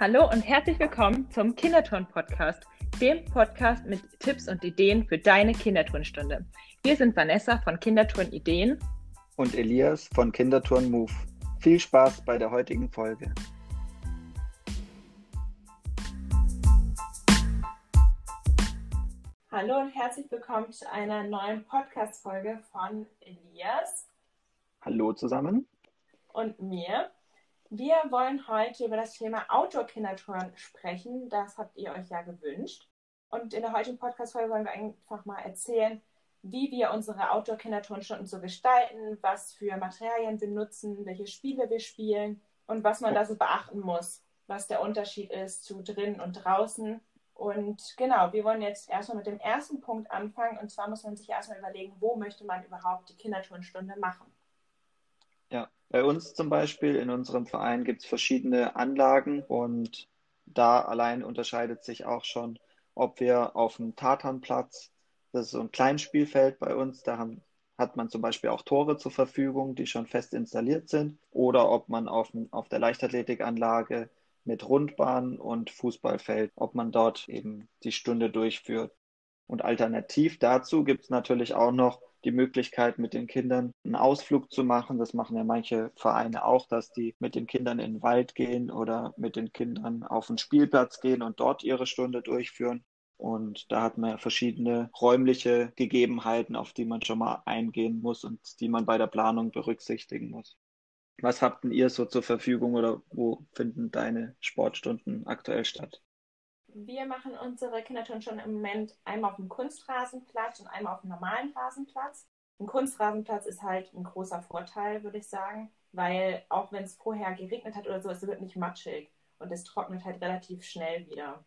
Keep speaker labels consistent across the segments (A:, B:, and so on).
A: Hallo und herzlich willkommen zum Kinderturn-Podcast, dem Podcast mit Tipps und Ideen für deine Kinderturnstunde. Wir sind Vanessa von Kinderturn Ideen
B: und Elias von Kinderturn Move. Viel Spaß bei der heutigen Folge.
A: Hallo und herzlich willkommen zu einer neuen Podcast-Folge von Elias.
B: Hallo zusammen.
A: Und mir. Wir wollen heute über das Thema Outdoor-Kindertouren sprechen. Das habt ihr euch ja gewünscht. Und in der heutigen Podcast-Folge wollen wir einfach mal erzählen, wie wir unsere Outdoor-Kinderturnstunden so gestalten, was für Materialien wir nutzen, welche Spiele wir spielen und was man da so beachten muss, was der Unterschied ist zu drinnen und draußen. Und genau, wir wollen jetzt erstmal mit dem ersten Punkt anfangen. Und zwar muss man sich erstmal überlegen, wo möchte man überhaupt die Kinderturnstunde machen.
B: Ja, bei uns zum Beispiel in unserem Verein gibt es verschiedene Anlagen und da allein unterscheidet sich auch schon, ob wir auf dem Tatanplatz, das ist so ein Kleinspielfeld bei uns, da haben, hat man zum Beispiel auch Tore zur Verfügung, die schon fest installiert sind, oder ob man auf, auf der Leichtathletikanlage mit Rundbahn und Fußballfeld, ob man dort eben die Stunde durchführt. Und alternativ dazu gibt es natürlich auch noch die Möglichkeit, mit den Kindern einen Ausflug zu machen. Das machen ja manche Vereine auch, dass die mit den Kindern in den Wald gehen oder mit den Kindern auf den Spielplatz gehen und dort ihre Stunde durchführen. Und da hat man ja verschiedene räumliche Gegebenheiten, auf die man schon mal eingehen muss und die man bei der Planung berücksichtigen muss. Was habt denn ihr so zur Verfügung oder wo finden deine Sportstunden aktuell statt?
A: Wir machen unsere Kindertouren schon im Moment einmal auf dem Kunstrasenplatz und einmal auf dem normalen Rasenplatz. Ein Kunstrasenplatz ist halt ein großer Vorteil, würde ich sagen, weil auch wenn es vorher geregnet hat oder so, es wird nicht matschig und es trocknet halt relativ schnell wieder.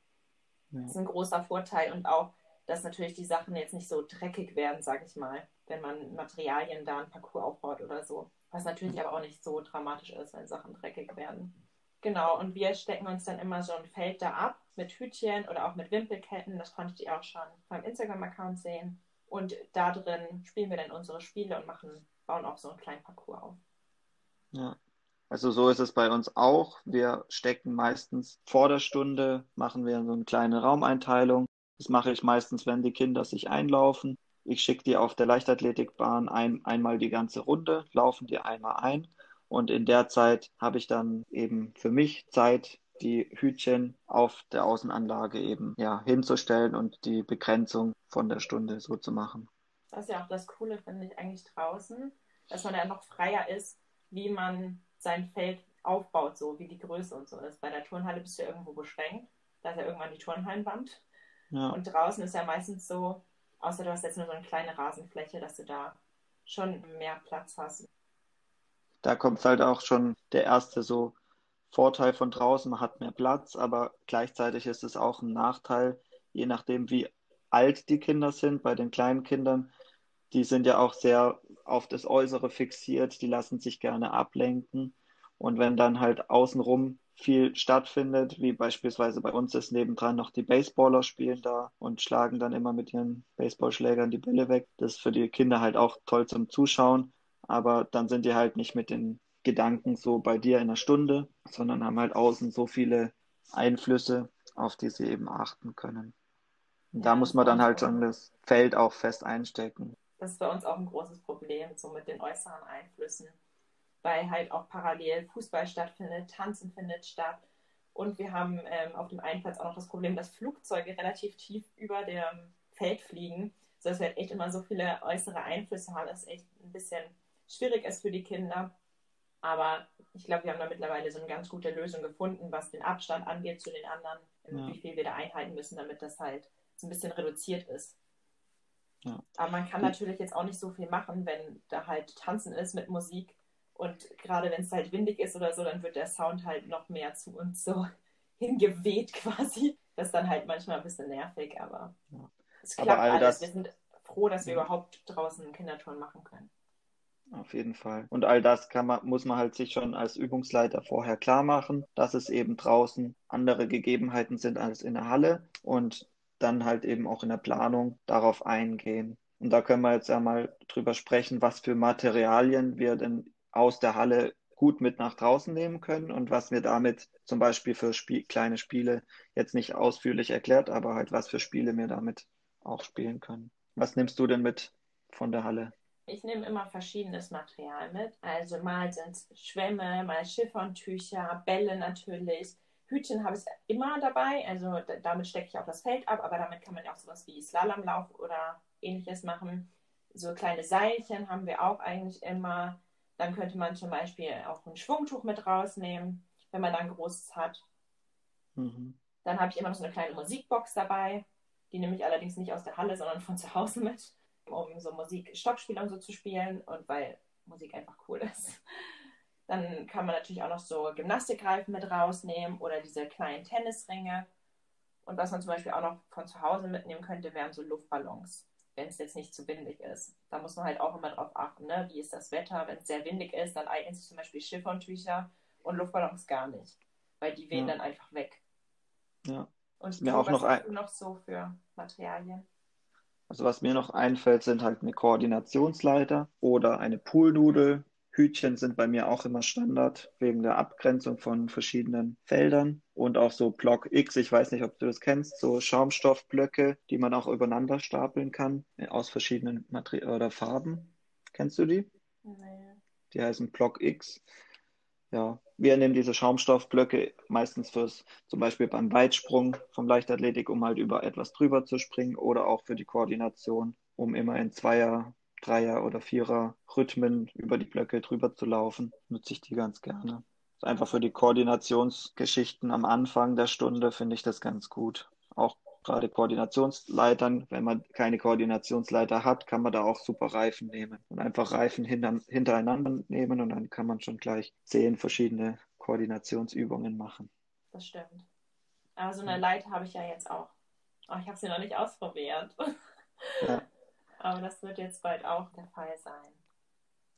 A: Ja. Das ist ein großer Vorteil und auch, dass natürlich die Sachen jetzt nicht so dreckig werden, sage ich mal, wenn man Materialien da ein Parcours aufbaut oder so. Was natürlich aber auch nicht so dramatisch ist, wenn Sachen dreckig werden. Genau, und wir stecken uns dann immer so ein Feld da ab mit Hütchen oder auch mit Wimpelketten. Das konntet ihr auch schon beim Instagram-Account sehen. Und da drin spielen wir dann unsere Spiele und machen, bauen auch so einen kleinen Parcours auf.
B: Ja. Also so ist es bei uns auch. Wir stecken meistens vor der Stunde, machen wir so eine kleine Raumeinteilung. Das mache ich meistens, wenn die Kinder sich einlaufen. Ich schicke die auf der Leichtathletikbahn ein, einmal die ganze Runde, laufen die einmal ein und in der Zeit habe ich dann eben für mich Zeit, die Hütchen auf der Außenanlage eben ja, hinzustellen und die Begrenzung von der Stunde so zu machen.
A: Das ist ja auch das Coole, finde ich, eigentlich draußen, dass man ja noch freier ist, wie man sein Feld aufbaut, so wie die Größe und so ist. Bei der Turnhalle bist du ja irgendwo beschränkt. Da ist ja irgendwann die Turnhallenwand. Ja. Und draußen ist ja meistens so, außer du hast jetzt nur so eine kleine Rasenfläche, dass du da schon mehr Platz hast
B: da kommt halt auch schon der erste so Vorteil von draußen, man hat mehr Platz, aber gleichzeitig ist es auch ein Nachteil, je nachdem, wie alt die Kinder sind. Bei den kleinen Kindern, die sind ja auch sehr auf das Äußere fixiert, die lassen sich gerne ablenken. Und wenn dann halt außenrum viel stattfindet, wie beispielsweise bei uns ist nebendran noch die Baseballer spielen da und schlagen dann immer mit ihren Baseballschlägern die Bälle weg. Das ist für die Kinder halt auch toll zum Zuschauen aber dann sind die halt nicht mit den Gedanken so bei dir in einer Stunde, sondern haben halt außen so viele Einflüsse, auf die sie eben achten können. Und ja, da muss man dann halt schon das Feld auch fest einstecken.
A: Das ist bei uns auch ein großes Problem, so mit den äußeren Einflüssen, weil halt auch parallel Fußball stattfindet, Tanzen findet statt. Und wir haben ähm, auf dem einen Platz auch noch das Problem, dass Flugzeuge relativ tief über dem Feld fliegen, sodass wir halt echt immer so viele äußere Einflüsse haben. Das ist echt ein bisschen schwierig ist für die Kinder. Aber ich glaube, wir haben da mittlerweile so eine ganz gute Lösung gefunden, was den Abstand angeht zu den anderen, ja. wie viel wir da einhalten müssen, damit das halt so ein bisschen reduziert ist. Ja. Aber man kann natürlich jetzt auch nicht so viel machen, wenn da halt Tanzen ist mit Musik und gerade wenn es halt windig ist oder so, dann wird der Sound halt noch mehr zu uns so hingeweht quasi. Das ist dann halt manchmal ein bisschen nervig, aber ja. es klappt aber alles. Das... Wir sind froh, dass wir überhaupt draußen Kindertouren machen können.
B: Auf jeden Fall. Und all das kann man, muss man halt sich schon als Übungsleiter vorher klar machen, dass es eben draußen andere Gegebenheiten sind als in der Halle und dann halt eben auch in der Planung darauf eingehen. Und da können wir jetzt ja mal drüber sprechen, was für Materialien wir denn aus der Halle gut mit nach draußen nehmen können und was wir damit zum Beispiel für Spiel, kleine Spiele jetzt nicht ausführlich erklärt, aber halt was für Spiele wir damit auch spielen können. Was nimmst du denn mit von der Halle?
A: Ich nehme immer verschiedenes Material mit. Also mal sind es Schwämme, mal Schifferntücher, Bälle natürlich. Hütchen habe ich immer dabei. Also damit stecke ich auch das Feld ab, aber damit kann man ja auch sowas wie Slalomlauf oder ähnliches machen. So kleine Seilchen haben wir auch eigentlich immer. Dann könnte man zum Beispiel auch ein Schwungtuch mit rausnehmen, wenn man dann großes hat. Mhm. Dann habe ich immer noch so eine kleine Musikbox dabei. Die nehme ich allerdings nicht aus der Halle, sondern von zu Hause mit, um so Musik, Stockspiel und so zu spielen und weil Musik einfach cool ist. Dann kann man natürlich auch noch so Gymnastikreifen mit rausnehmen oder diese kleinen Tennisringe. Und was man zum Beispiel auch noch von zu Hause mitnehmen könnte, wären so Luftballons wenn es jetzt nicht zu windig ist. Da muss man halt auch immer drauf achten, ne? wie ist das Wetter. Wenn es sehr windig ist, dann eignen sich zum Beispiel Schifferntücher und Luftballons gar nicht, weil die wehen ja. dann einfach weg.
B: Ja.
A: Und
B: mir auch noch, ein...
A: noch so für Materialien?
B: Also was mir noch einfällt, sind halt eine Koordinationsleiter oder eine Poolnudel Hütchen sind bei mir auch immer Standard wegen der Abgrenzung von verschiedenen Feldern und auch so Block X, ich weiß nicht, ob du das kennst, so Schaumstoffblöcke, die man auch übereinander stapeln kann aus verschiedenen Materialien oder Farben. Kennst du die?
A: Nee.
B: Die heißen Block X. Ja, wir nehmen diese Schaumstoffblöcke meistens fürs, zum Beispiel beim Weitsprung vom Leichtathletik, um halt über etwas drüber zu springen oder auch für die Koordination, um immer in Zweier Dreier- oder Vierer-Rhythmen über die Blöcke drüber zu laufen, nutze ich die ganz gerne. Einfach für die Koordinationsgeschichten am Anfang der Stunde finde ich das ganz gut. Auch gerade Koordinationsleitern, wenn man keine Koordinationsleiter hat, kann man da auch super Reifen nehmen und einfach Reifen hintereinander nehmen und dann kann man schon gleich zehn verschiedene Koordinationsübungen machen.
A: Das stimmt. Aber so eine Leiter habe ich ja jetzt auch. Aber ich habe sie noch nicht ausprobiert. Ja. Aber das wird jetzt bald auch der Fall sein.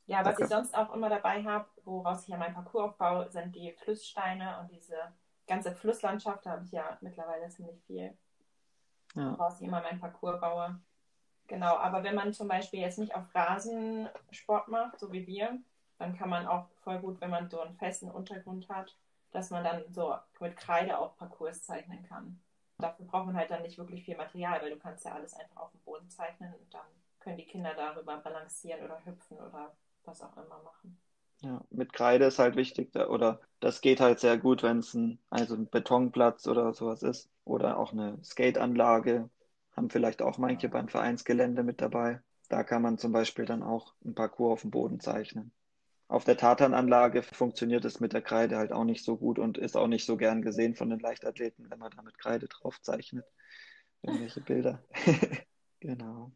A: Ja, was okay. ich sonst auch immer dabei habe, woraus ich ja mein Parcours aufbaue, sind die Flusssteine und diese ganze Flusslandschaft. Da habe ich ja mittlerweile ziemlich viel, ja. woraus ich immer mein Parcours baue. Genau, aber wenn man zum Beispiel jetzt nicht auf Rasen Sport macht, so wie wir, dann kann man auch voll gut, wenn man so einen festen Untergrund hat, dass man dann so mit Kreide auch Parcours zeichnen kann dafür braucht man halt dann nicht wirklich viel Material, weil du kannst ja alles einfach auf dem Boden zeichnen und dann können die Kinder darüber balancieren oder hüpfen oder was auch immer machen.
B: Ja, mit Kreide ist halt wichtig, oder das geht halt sehr gut, wenn es ein, also ein Betonplatz oder sowas ist oder auch eine Skateanlage, haben vielleicht auch manche beim Vereinsgelände mit dabei. Da kann man zum Beispiel dann auch ein Parcours auf dem Boden zeichnen. Auf der Tatananlage funktioniert es mit der Kreide halt auch nicht so gut und ist auch nicht so gern gesehen von den Leichtathleten, wenn man da mit Kreide drauf zeichnet. Irgendwelche Bilder. genau.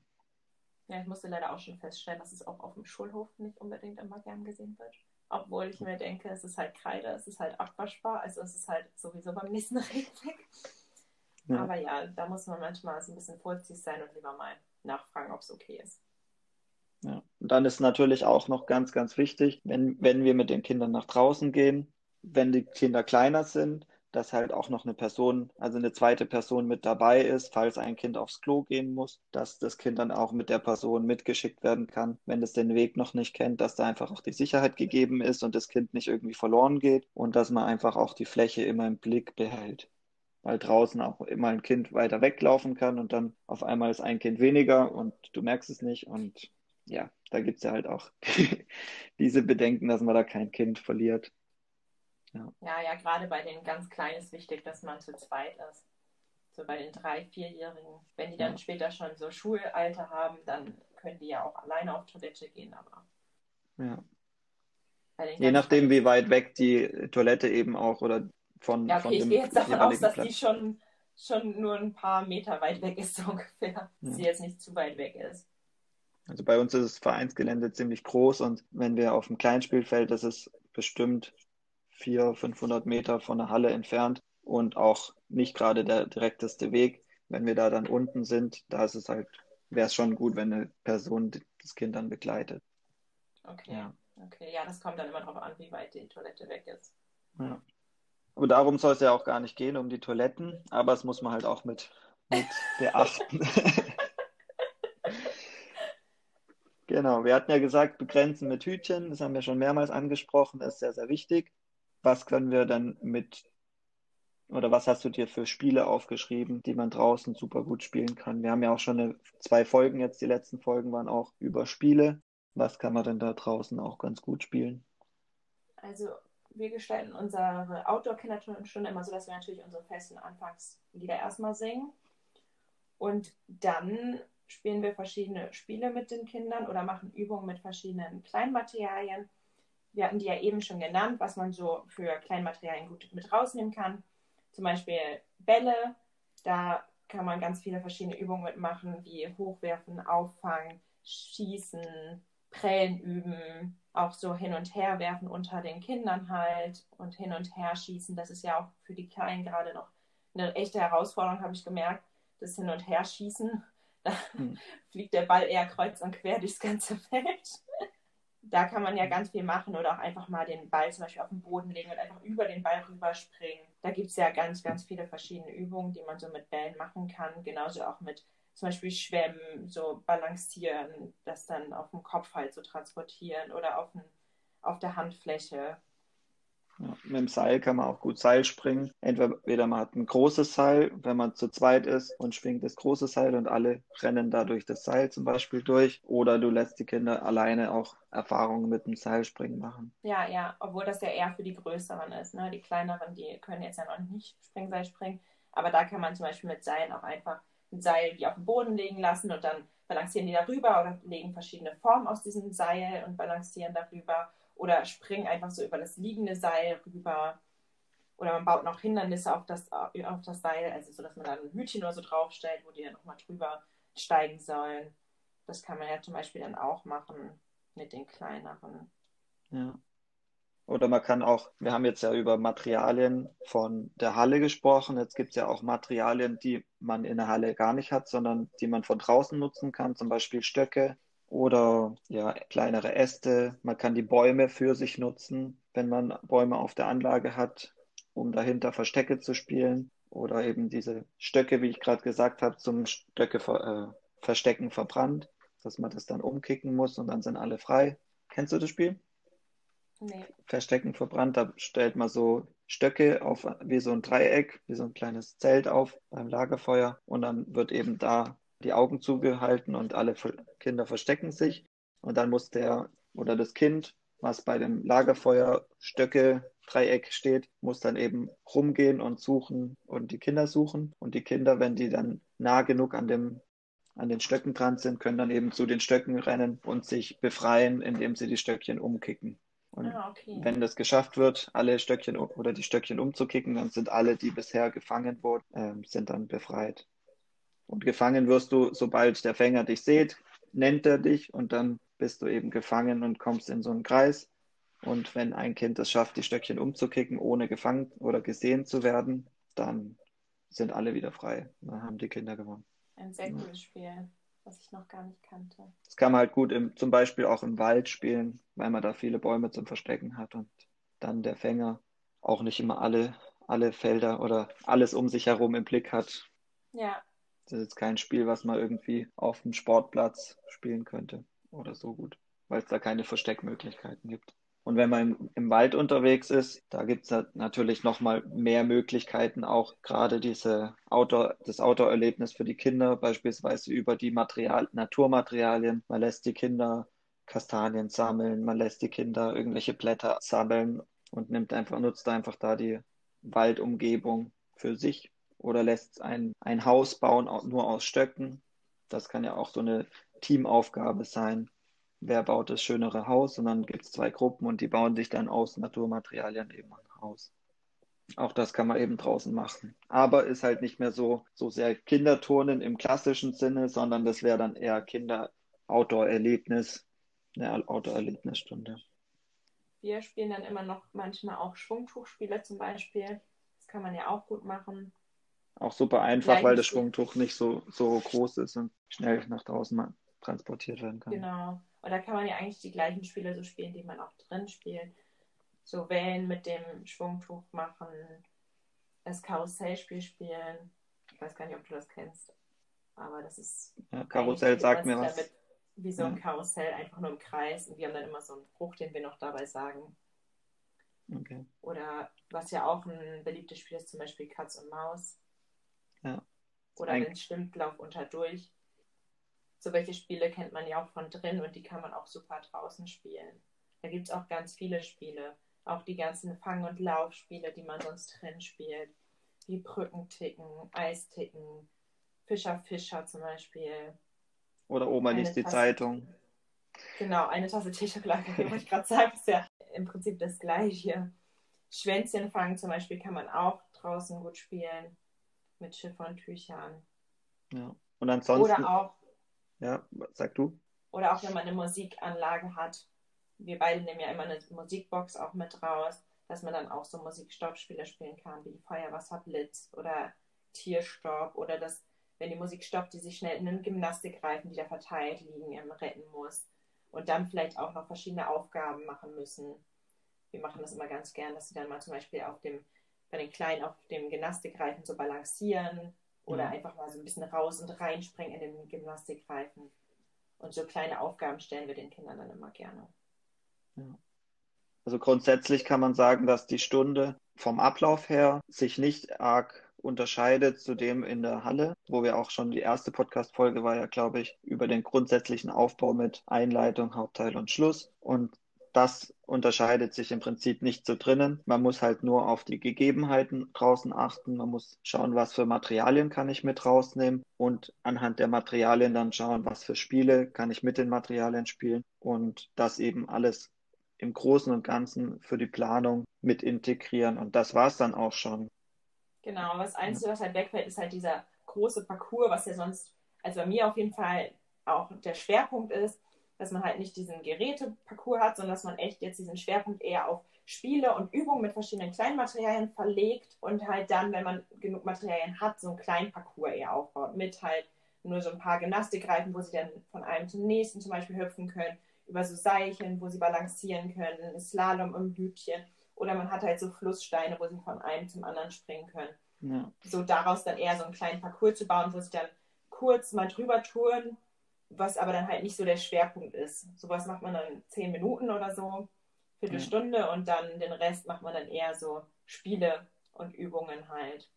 A: Ja, ich musste leider auch schon feststellen, dass es auch auf dem Schulhof nicht unbedingt immer gern gesehen wird. Obwohl ich mir denke, es ist halt Kreide, es ist halt abwaschbar, also es ist halt sowieso beim nächsten Regen weg. Ja. Aber ja, da muss man manchmal so ein bisschen vorsichtig sein und lieber mal nachfragen, ob es okay ist.
B: Ja. Und dann ist natürlich auch noch ganz, ganz wichtig, wenn, wenn wir mit den Kindern nach draußen gehen, wenn die Kinder kleiner sind, dass halt auch noch eine Person, also eine zweite Person mit dabei ist, falls ein Kind aufs Klo gehen muss, dass das Kind dann auch mit der Person mitgeschickt werden kann, wenn es den Weg noch nicht kennt, dass da einfach auch die Sicherheit gegeben ist und das Kind nicht irgendwie verloren geht und dass man einfach auch die Fläche immer im Blick behält. Weil draußen auch immer ein Kind weiter weglaufen kann und dann auf einmal ist ein Kind weniger und du merkst es nicht und ja, da gibt es ja halt auch diese Bedenken, dass man da kein Kind verliert.
A: Ja. ja, ja, gerade bei den ganz Kleinen ist wichtig, dass man zu zweit ist. So bei den drei, vierjährigen. Wenn die dann ja. später schon so Schulalter haben, dann können die ja auch alleine auf Toilette gehen, aber.
B: Ja. Je nachdem, wie weit weg die Toilette eben auch oder von.
A: Ja, okay, von ich gehe jetzt davon aus, dass Platz. die schon, schon nur ein paar Meter weit weg ist, so ungefähr. Ja. Dass sie jetzt nicht zu weit weg ist.
B: Also bei uns ist das Vereinsgelände ziemlich groß und wenn wir auf dem Kleinspielfeld, das ist bestimmt 400, 500 Meter von der Halle entfernt und auch nicht gerade der direkteste Weg. Wenn wir da dann unten sind, da ist es halt, wäre es schon gut, wenn eine Person das Kind dann begleitet.
A: Okay. Ja. Okay, ja, das kommt dann immer darauf an, wie weit die Toilette weg ist.
B: Ja. Aber darum soll es ja auch gar nicht gehen, um die Toiletten, aber es muss man halt auch mit, mit beachten. Genau, wir hatten ja gesagt, begrenzen mit Hütchen, das haben wir schon mehrmals angesprochen, das ist sehr, sehr wichtig. Was können wir dann mit, oder was hast du dir für Spiele aufgeschrieben, die man draußen super gut spielen kann? Wir haben ja auch schon eine, zwei Folgen jetzt, die letzten Folgen waren auch über Spiele. Was kann man denn da draußen auch ganz gut spielen?
A: Also wir gestalten unsere Outdoor-Kinderstunde immer so, dass wir natürlich unsere festen Anfangslieder erstmal singen. Und dann spielen wir verschiedene Spiele mit den Kindern oder machen Übungen mit verschiedenen Kleinmaterialien. Wir hatten die ja eben schon genannt, was man so für Kleinmaterialien gut mit rausnehmen kann. Zum Beispiel Bälle, da kann man ganz viele verschiedene Übungen mitmachen, wie Hochwerfen, Auffangen, Schießen, Prellen üben, auch so hin und her werfen unter den Kindern halt und hin und her schießen. Das ist ja auch für die Kleinen gerade noch eine echte Herausforderung, habe ich gemerkt. Das Hin- und Herschießen, da hm. fliegt der Ball eher kreuz und quer durchs ganze Feld. Da kann man ja hm. ganz viel machen oder auch einfach mal den Ball zum Beispiel auf den Boden legen und einfach über den Ball rüberspringen. Da gibt es ja ganz, ganz viele verschiedene Übungen, die man so mit Bällen machen kann. Genauso auch mit zum Beispiel schwemmen, so balancieren, das dann auf dem Kopf halt so transportieren oder auf, ein, auf der Handfläche.
B: Ja, mit dem Seil kann man auch gut Seil springen. Entweder man hat ein großes Seil, wenn man zu zweit ist und schwingt das große Seil und alle rennen da durch das Seil zum Beispiel durch. Oder du lässt die Kinder alleine auch Erfahrungen mit dem Seilspringen machen.
A: Ja, ja, obwohl das ja eher für die Größeren ist. Ne? Die Kleineren, die können jetzt ja noch nicht Springseil springen. Aber da kann man zum Beispiel mit Seilen auch einfach ein Seil die auf den Boden legen lassen und dann balancieren die darüber oder legen verschiedene Formen aus diesem Seil und balancieren darüber oder springen einfach so über das liegende Seil rüber. Oder man baut noch Hindernisse auf das, auf das Seil, also so, dass man dann ein Hütchen oder so draufstellt, wo die dann nochmal drüber steigen sollen. Das kann man ja zum Beispiel dann auch machen mit den kleineren.
B: Ja. Oder man kann auch, wir haben jetzt ja über Materialien von der Halle gesprochen. Jetzt gibt es ja auch Materialien, die man in der Halle gar nicht hat, sondern die man von draußen nutzen kann, zum Beispiel Stöcke oder ja, kleinere Äste. Man kann die Bäume für sich nutzen, wenn man Bäume auf der Anlage hat, um dahinter Verstecke zu spielen. Oder eben diese Stöcke, wie ich gerade gesagt habe, zum Stöcke ver äh, verstecken verbrannt, dass man das dann umkicken muss und dann sind alle frei. Kennst du das Spiel?
A: Nee.
B: Verstecken verbrannt, da stellt man so Stöcke auf wie so ein Dreieck, wie so ein kleines Zelt auf beim Lagerfeuer und dann wird eben da die Augen zugehalten und alle Kinder verstecken sich und dann muss der oder das Kind, was bei dem Lagerfeuer Stöcke Dreieck steht, muss dann eben rumgehen und suchen und die Kinder suchen und die Kinder, wenn die dann nah genug an dem an den Stöcken dran sind, können dann eben zu den Stöcken rennen und sich befreien, indem sie die Stöckchen umkicken. Und ah, okay. wenn das geschafft wird, alle Stöckchen oder die Stöckchen umzukicken, dann sind alle, die bisher gefangen wurden, äh, sind dann befreit. Und gefangen wirst du, sobald der Fänger dich sieht, nennt er dich und dann bist du eben gefangen und kommst in so einen Kreis. Und wenn ein Kind es schafft, die Stöckchen umzukicken, ohne gefangen oder gesehen zu werden, dann sind alle wieder frei. Dann haben die Kinder gewonnen.
A: Ein sehr cooles Spiel was ich noch gar nicht kannte.
B: Das kann man halt gut im, zum Beispiel auch im Wald spielen, weil man da viele Bäume zum Verstecken hat und dann der Fänger auch nicht immer alle, alle Felder oder alles um sich herum im Blick hat.
A: Ja.
B: Das ist jetzt kein Spiel, was man irgendwie auf dem Sportplatz spielen könnte oder so gut, weil es da keine Versteckmöglichkeiten gibt. Und wenn man im, Wald unterwegs ist, da gibt es natürlich nochmal mehr Möglichkeiten, auch gerade diese Outdoor, das Outdoor-Erlebnis für die Kinder, beispielsweise über die Material, Naturmaterialien. Man lässt die Kinder Kastanien sammeln, man lässt die Kinder irgendwelche Blätter sammeln und nimmt einfach, nutzt einfach da die Waldumgebung für sich oder lässt ein, ein Haus bauen nur aus Stöcken. Das kann ja auch so eine Teamaufgabe sein wer baut das schönere Haus und dann gibt es zwei Gruppen und die bauen sich dann aus Naturmaterialien eben ein Haus. Auch das kann man eben draußen machen. Aber ist halt nicht mehr so, so sehr Kinderturnen im klassischen Sinne, sondern das wäre dann eher Kinder-Outdoor-Erlebnis, eine Outdoor-Erlebnisstunde.
A: Wir spielen dann immer noch manchmal auch Schwungtuchspiele zum Beispiel. Das kann man ja auch gut machen.
B: Auch super einfach, weil das Schwungtuch nicht so, so groß ist und schnell nach draußen transportiert werden kann.
A: Genau. Und da kann man ja eigentlich die gleichen Spiele so spielen, die man auch drin spielt. So Wellen mit dem Schwungtuch machen, das Karussellspiel spielen. Ich weiß gar nicht, ob du das kennst. Aber das ist.
B: Ja, Karussell sagt mir was. Damit,
A: wie so ein. Karussell, einfach nur im Kreis. Und wir haben dann immer so einen Spruch, den wir noch dabei sagen.
B: Okay.
A: Oder was ja auch ein beliebtes Spiel ist, zum Beispiel Katz und Maus.
B: Ja.
A: Oder wenn es stimmt, Lauf unter durch. So welche Spiele kennt man ja auch von drin und die kann man auch super draußen spielen. Da gibt es auch ganz viele Spiele. Auch die ganzen Fang- und Laufspiele, die man sonst drin spielt. Wie Brückenticken, Eisticken, Fischer Fischer zum Beispiel.
B: Oder Oma liest die
A: Tasse.
B: Zeitung.
A: Genau, eine Tasse T-Schokolade, wie ich gerade sage, ist ja im Prinzip das Gleiche. Schwänzchen fangen zum Beispiel kann man auch draußen gut spielen. Mit Chiffontüchern.
B: Ja. Und ansonsten,
A: Oder auch,
B: ja, sag du?
A: oder auch wenn man eine Musikanlage hat. Wir beide nehmen ja immer eine Musikbox auch mit raus, dass man dann auch so Musikstoppspiele spielen kann, wie Feuerwasserblitz oder Tierstopp oder das, wenn die Musik stoppt, die sich schnell in einen Gymnastikreifen, die da verteilt liegen, ähm, retten muss. Und dann vielleicht auch noch verschiedene Aufgaben machen müssen. Wir machen das immer ganz gern, dass sie dann mal zum Beispiel auf dem, bei den Kleinen auf dem Gymnastikreifen so balancieren oder
B: Ja.
A: einfach mal so ein bisschen raus und reinspringen in den Gymnastikreifen. Und so kleine Aufgaben stellen wir den Kindern dann immer gerne.
B: Also grundsätzlich kann man sagen, dass die Stunde vom Ablauf her sich nicht arg unterscheidet zu dem in der Halle, wo wir auch schon die erste Podcast-Folge war ja, glaube ich, über den grundsätzlichen Aufbau mit Einleitung, Hauptteil und Schluss. Und das unterscheidet sich im Prinzip nicht so drinnen. Man muss halt nur auf die Gegebenheiten draußen achten. Man muss schauen, was für Materialien kann ich mit rausnehmen und anhand der Materialien dann schauen, was für Spiele kann ich mit den Materialien spielen und das eben alles im Großen und Ganzen für die Planung mit integrieren. Und das war es dann auch schon.
A: Genau, das Einzige, was halt wegfällt, ist halt dieser große Parcours, was ja sonst, also bei mir auf jeden Fall auch der Schwerpunkt ist, dass man halt nicht diesen Geräteparcours hat, sondern dass man echt jetzt diesen Schwerpunkt eher auf Spiele und Übungen mit verschiedenen kleinen Materialien verlegt und halt dann, wenn man genug Materialien hat, so einen kleinen Parcours eher aufbaut. Mit halt nur so ein paar Gymnastikreifen, wo sie dann von einem zum nächsten zum Beispiel hüpfen können, über so Seilchen, wo sie balancieren können, Slalom im Hütchen. Oder man hat halt so Flusssteine, wo sie von einem zum anderen springen können.
B: Ja,
A: So daraus dann eher so einen kleinen Parcours zu bauen, wo sie dann kurz mal drüber touren, was aber dann halt nicht so der Schwerpunkt ist. Sowas macht man dann zehn Minuten oder so, Viertelstunde und dann den Rest macht man dann eher so Spiele und Übungen halt.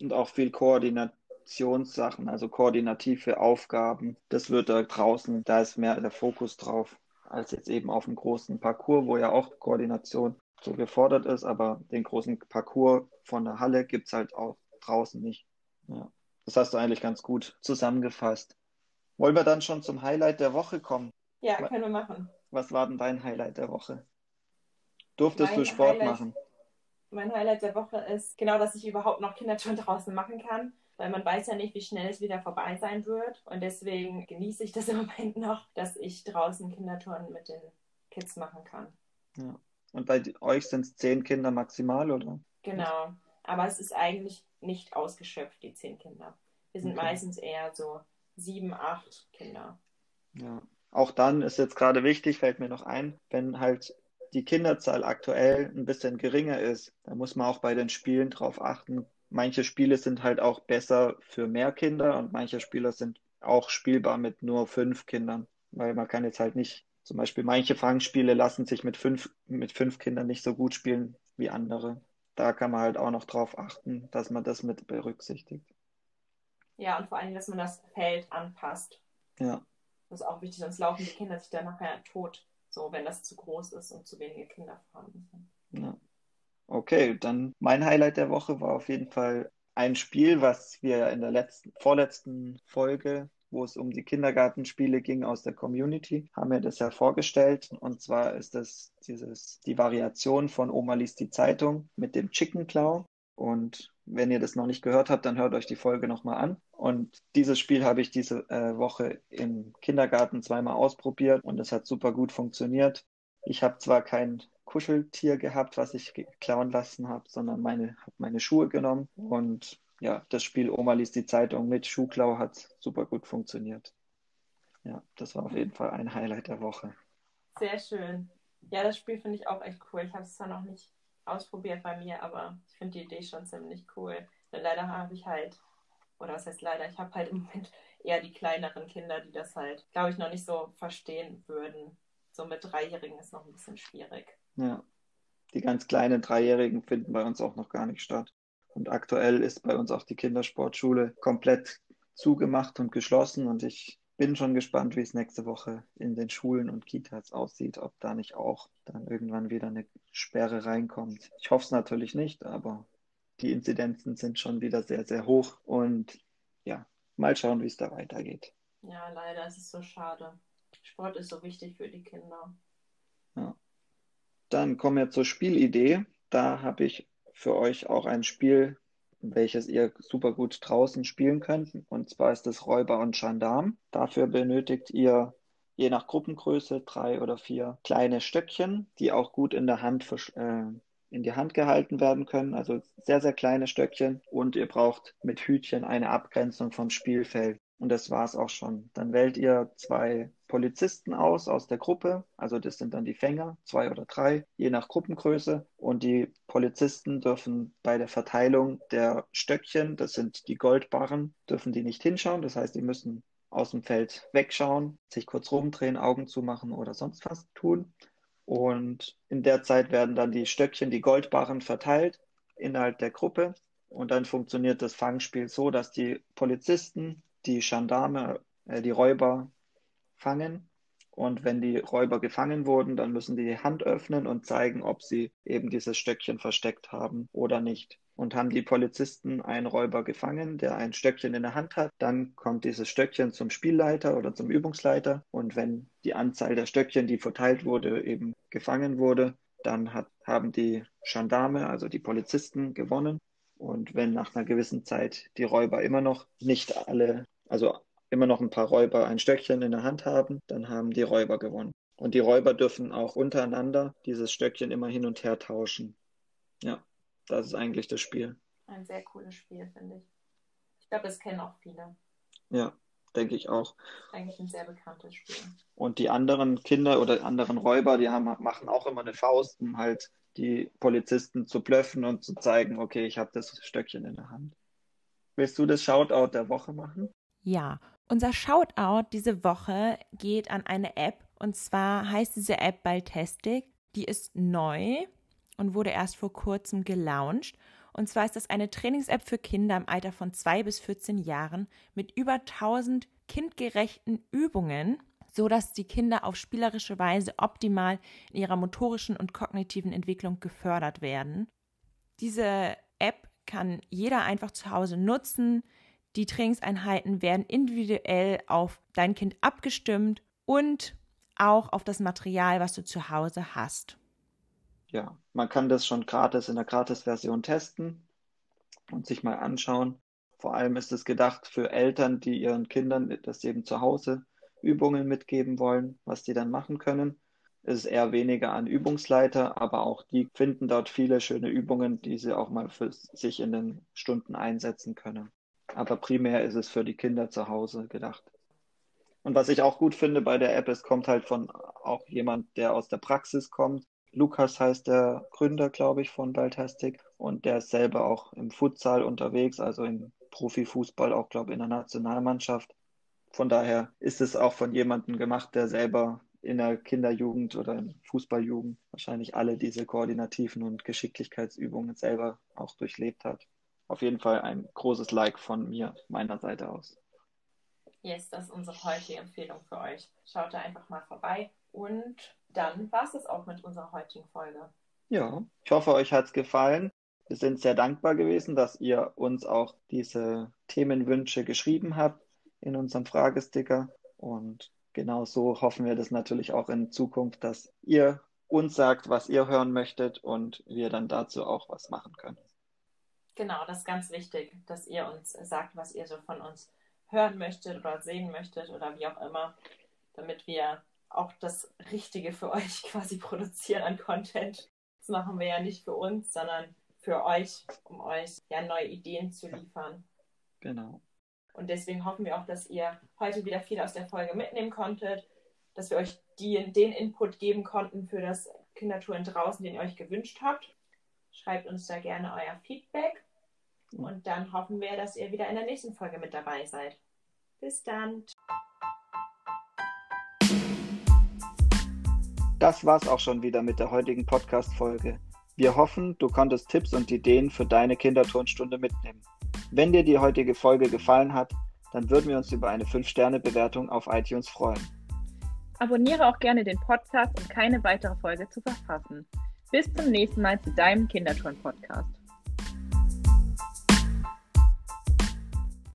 B: und auch viel Koordinationssachen, also koordinative Aufgaben. Das wird da draußen, da ist mehr der Fokus drauf, als jetzt eben auf dem großen Parcours, wo ja auch Koordination so gefordert ist, aber den großen Parcours von der Halle gibt es halt auch draußen nicht. Ja. Das hast du eigentlich ganz gut zusammengefasst. Wollen wir dann schon zum Highlight der Woche kommen?
A: Ja, können wir machen.
B: Was war denn dein Highlight der Woche? Durftest
A: Mein
B: du Sport
A: Highlight-
B: machen?
A: Mein Highlight der Woche ist genau, dass ich überhaupt noch Kindertouren draußen machen kann, weil man weiß ja nicht, wie schnell es wieder vorbei sein wird. Und deswegen genieße ich das im Moment noch, dass ich draußen Kindertouren mit den Kids machen kann.
B: Und bei euch sind es zehn Kinder maximal, oder?
A: Genau. Aber es ist eigentlich nicht ausgeschöpft, die zehn Kinder. Wir sind
B: Okay.
A: meistens eher so sieben, acht Kinder.
B: Ja. Auch dann ist jetzt gerade wichtig, fällt mir noch ein, wenn halt die Kinderzahl aktuell ein bisschen geringer ist, dann muss man auch bei den Spielen drauf achten. Manche Spiele sind halt auch besser für mehr Kinder und manche Spieler sind auch spielbar mit nur fünf Kindern, weil man kann jetzt halt nicht, zum Beispiel manche Fangspiele lassen sich mit fünf, mit fünf Kindern nicht so gut spielen wie andere. Da kann man halt auch noch drauf achten, dass man das mit berücksichtigt.
A: Ja, und vor allem, dass man das Feld anpasst.
B: Ja.
A: Das ist auch wichtig, sonst laufen die Kinder sich dann nachher tot, so wenn das zu groß ist und zu wenige Kinder vorhanden sind.
B: Ja. Okay, dann mein Highlight der Woche war auf jeden Fall ein Spiel, was wir in der letzten, vorletzten Folge, wo es um die Kindergartenspiele ging aus der Community, haben wir das ja vorgestellt. Und zwar ist das dieses, die Variation von Oma liest die Zeitung mit dem Chicken Claw. Und wenn ihr das noch nicht gehört habt, dann hört euch die Folge nochmal an. Und dieses Spiel habe ich diese äh, Woche im Kindergarten zweimal ausprobiert und es hat super gut funktioniert. Ich habe zwar kein Kuscheltier gehabt, was ich klauen lassen habe, sondern meine, habe meine Schuhe genommen. Und ja, das Spiel Oma liest die Zeitung mit Schuhklau hat super gut funktioniert. Ja, das war auf jeden Fall ein Highlight der Woche.
A: Sehr schön. Ja, das Spiel finde ich auch echt cool. Ich habe es zwar noch nicht ausprobiert bei mir, aber ich finde die Idee schon ziemlich cool. Denn leider habe ich halt, oder was heißt leider, ich habe halt im Moment eher die kleineren Kinder, die das halt, glaube ich, noch nicht so verstehen würden. So mit Dreijährigen ist noch ein bisschen schwierig.
B: Ja, die ganz kleinen Dreijährigen finden bei uns auch noch gar nicht statt. Und aktuell ist bei uns auch die Kindersportschule komplett zugemacht und geschlossen. Und ich bin schon gespannt, wie es nächste Woche in den Schulen und Kitas aussieht, ob da nicht auch dann irgendwann wieder eine Sperre reinkommt. Ich hoffe es natürlich nicht, aber die Inzidenzen sind schon wieder sehr, sehr hoch. Und ja, mal schauen, wie es da weitergeht.
A: Ja, leider ist es so schade. Sport ist so wichtig für die Kinder.
B: Ja. Dann kommen wir zur Spielidee. Da habe ich für euch auch ein Spiel, welches ihr super gut draußen spielen könnt. Und zwar ist es Räuber und Gendarm. Dafür benötigt ihr je nach Gruppengröße drei oder vier kleine Stöckchen, die auch gut in der Hand äh, in die Hand gehalten werden können. Also sehr, sehr kleine Stöckchen. Und ihr braucht mit Hütchen eine Abgrenzung vom Spielfeld. Und das war es auch schon. Dann wählt ihr zwei Polizisten aus aus der Gruppe. Also das sind dann die Fänger, zwei oder drei, je nach Gruppengröße. Und die Polizisten dürfen bei der Verteilung der Stöckchen, das sind die Goldbarren, dürfen die nicht hinschauen. Das heißt, die müssen aus dem Feld wegschauen, sich kurz rumdrehen, Augen zumachen oder sonst was tun. Und in der Zeit werden dann die Stöckchen, die Goldbarren verteilt innerhalb der Gruppe. Und dann funktioniert das Fangspiel so, dass die Polizisten die Gendarme, äh, die Räuber fangen. Und wenn die Räuber gefangen wurden, dann müssen die die Hand öffnen und zeigen, ob sie eben dieses Stöckchen versteckt haben oder nicht. Und haben die Polizisten einen Räuber gefangen, der ein Stöckchen in der Hand hat, dann kommt dieses Stöckchen zum Spielleiter oder zum Übungsleiter. Und wenn die Anzahl der Stöckchen, die verteilt wurde, eben gefangen wurde, dann hat, haben die Gendarme, also die Polizisten, gewonnen. Und wenn nach einer gewissen Zeit die Räuber immer noch nicht alle, also immer noch ein paar Räuber ein Stöckchen in der Hand haben, dann haben die Räuber gewonnen. Und die Räuber dürfen auch untereinander dieses Stöckchen immer hin und her tauschen. Ja, das ist eigentlich das Spiel.
A: Ein sehr cooles Spiel, finde ich. Ich glaube, das kennen auch viele.
B: Ja, denke ich auch.
A: Eigentlich ein sehr bekanntes Spiel.
B: Und die anderen Kinder oder anderen Räuber, die haben, machen auch immer eine Faust, um halt die Polizisten zu blöffen und zu zeigen, okay, ich habe das Stöckchen in der Hand. Willst du das Shoutout der Woche machen?
C: Ja, unser Shoutout diese Woche geht an eine App und zwar heißt diese App Baltastic. Die ist neu und wurde erst vor kurzem gelauncht. Und zwar ist das eine Trainings-App für Kinder im Alter von zwei bis 14 Jahren mit über 1000 kindgerechten Übungen so dass die Kinder auf spielerische Weise optimal in ihrer motorischen und kognitiven Entwicklung gefördert werden. Diese App kann jeder einfach zu Hause nutzen. Die Trainingseinheiten werden individuell auf dein Kind abgestimmt und auch auf das Material, was du zu Hause hast.
B: Ja, man kann das schon gratis in der Gratis-Version testen und sich mal anschauen. Vor allem ist es gedacht für Eltern, die ihren Kindern das eben zu Hause Übungen mitgeben wollen, was die dann machen können. Es ist eher weniger an Übungsleiter, aber auch die finden dort viele schöne Übungen, die sie auch mal für sich in den Stunden einsetzen können. Aber primär ist es für die Kinder zu Hause gedacht. Und was ich auch gut finde bei der App, es kommt halt von auch jemand, der aus der Praxis kommt. Lukas heißt der Gründer, glaube ich, von Baltastic. Und der ist selber auch im Futsal unterwegs, also im Profifußball, auch, glaube ich, in der Nationalmannschaft. Von daher ist es auch von jemandem gemacht, der selber in der Kinderjugend oder in Fußballjugend wahrscheinlich alle diese koordinativen und Geschicklichkeitsübungen selber auch durchlebt hat. Auf jeden Fall ein großes Like von mir, meiner Seite aus.
A: Yes, das ist unsere heutige Empfehlung für euch. Schaut da einfach mal vorbei. Und dann war es das auch mit unserer heutigen Folge.
B: Ja, ich hoffe, euch hat es gefallen. Wir sind sehr dankbar gewesen, dass ihr uns auch diese Themenwünsche geschrieben habt in unserem Fragesticker. Und genau so hoffen wir das natürlich auch in Zukunft, dass ihr uns sagt, was ihr hören möchtet und wir dann dazu auch was machen können.
A: Genau, das ist ganz wichtig, dass ihr uns sagt, was ihr so von uns hören möchtet oder sehen möchtet oder wie auch immer, damit wir auch das Richtige für euch quasi produzieren an Content. Das machen wir ja nicht für uns, sondern für euch, um euch ja neue Ideen zu liefern.
B: Genau.
A: Und deswegen hoffen wir auch, dass ihr heute wieder viel aus der Folge mitnehmen konntet, dass wir euch die, den Input geben konnten für das Kindertouren draußen, den ihr euch gewünscht habt. Schreibt uns da gerne euer Feedback. Und dann hoffen wir, dass ihr wieder in der nächsten Folge mit dabei seid.
D: Bis dann.
B: Das war's auch schon wieder mit der heutigen Podcast-Folge. Wir hoffen, du konntest Tipps und Ideen für deine Kinderturnstunde mitnehmen. Wenn dir die heutige Folge gefallen hat, dann würden wir uns über eine 5-Sterne-Bewertung auf iTunes freuen.
A: Abonniere auch gerne den Podcast, um keine weitere Folge zu verpassen. Bis zum nächsten Mal zu deinem Kinderturn-Podcast.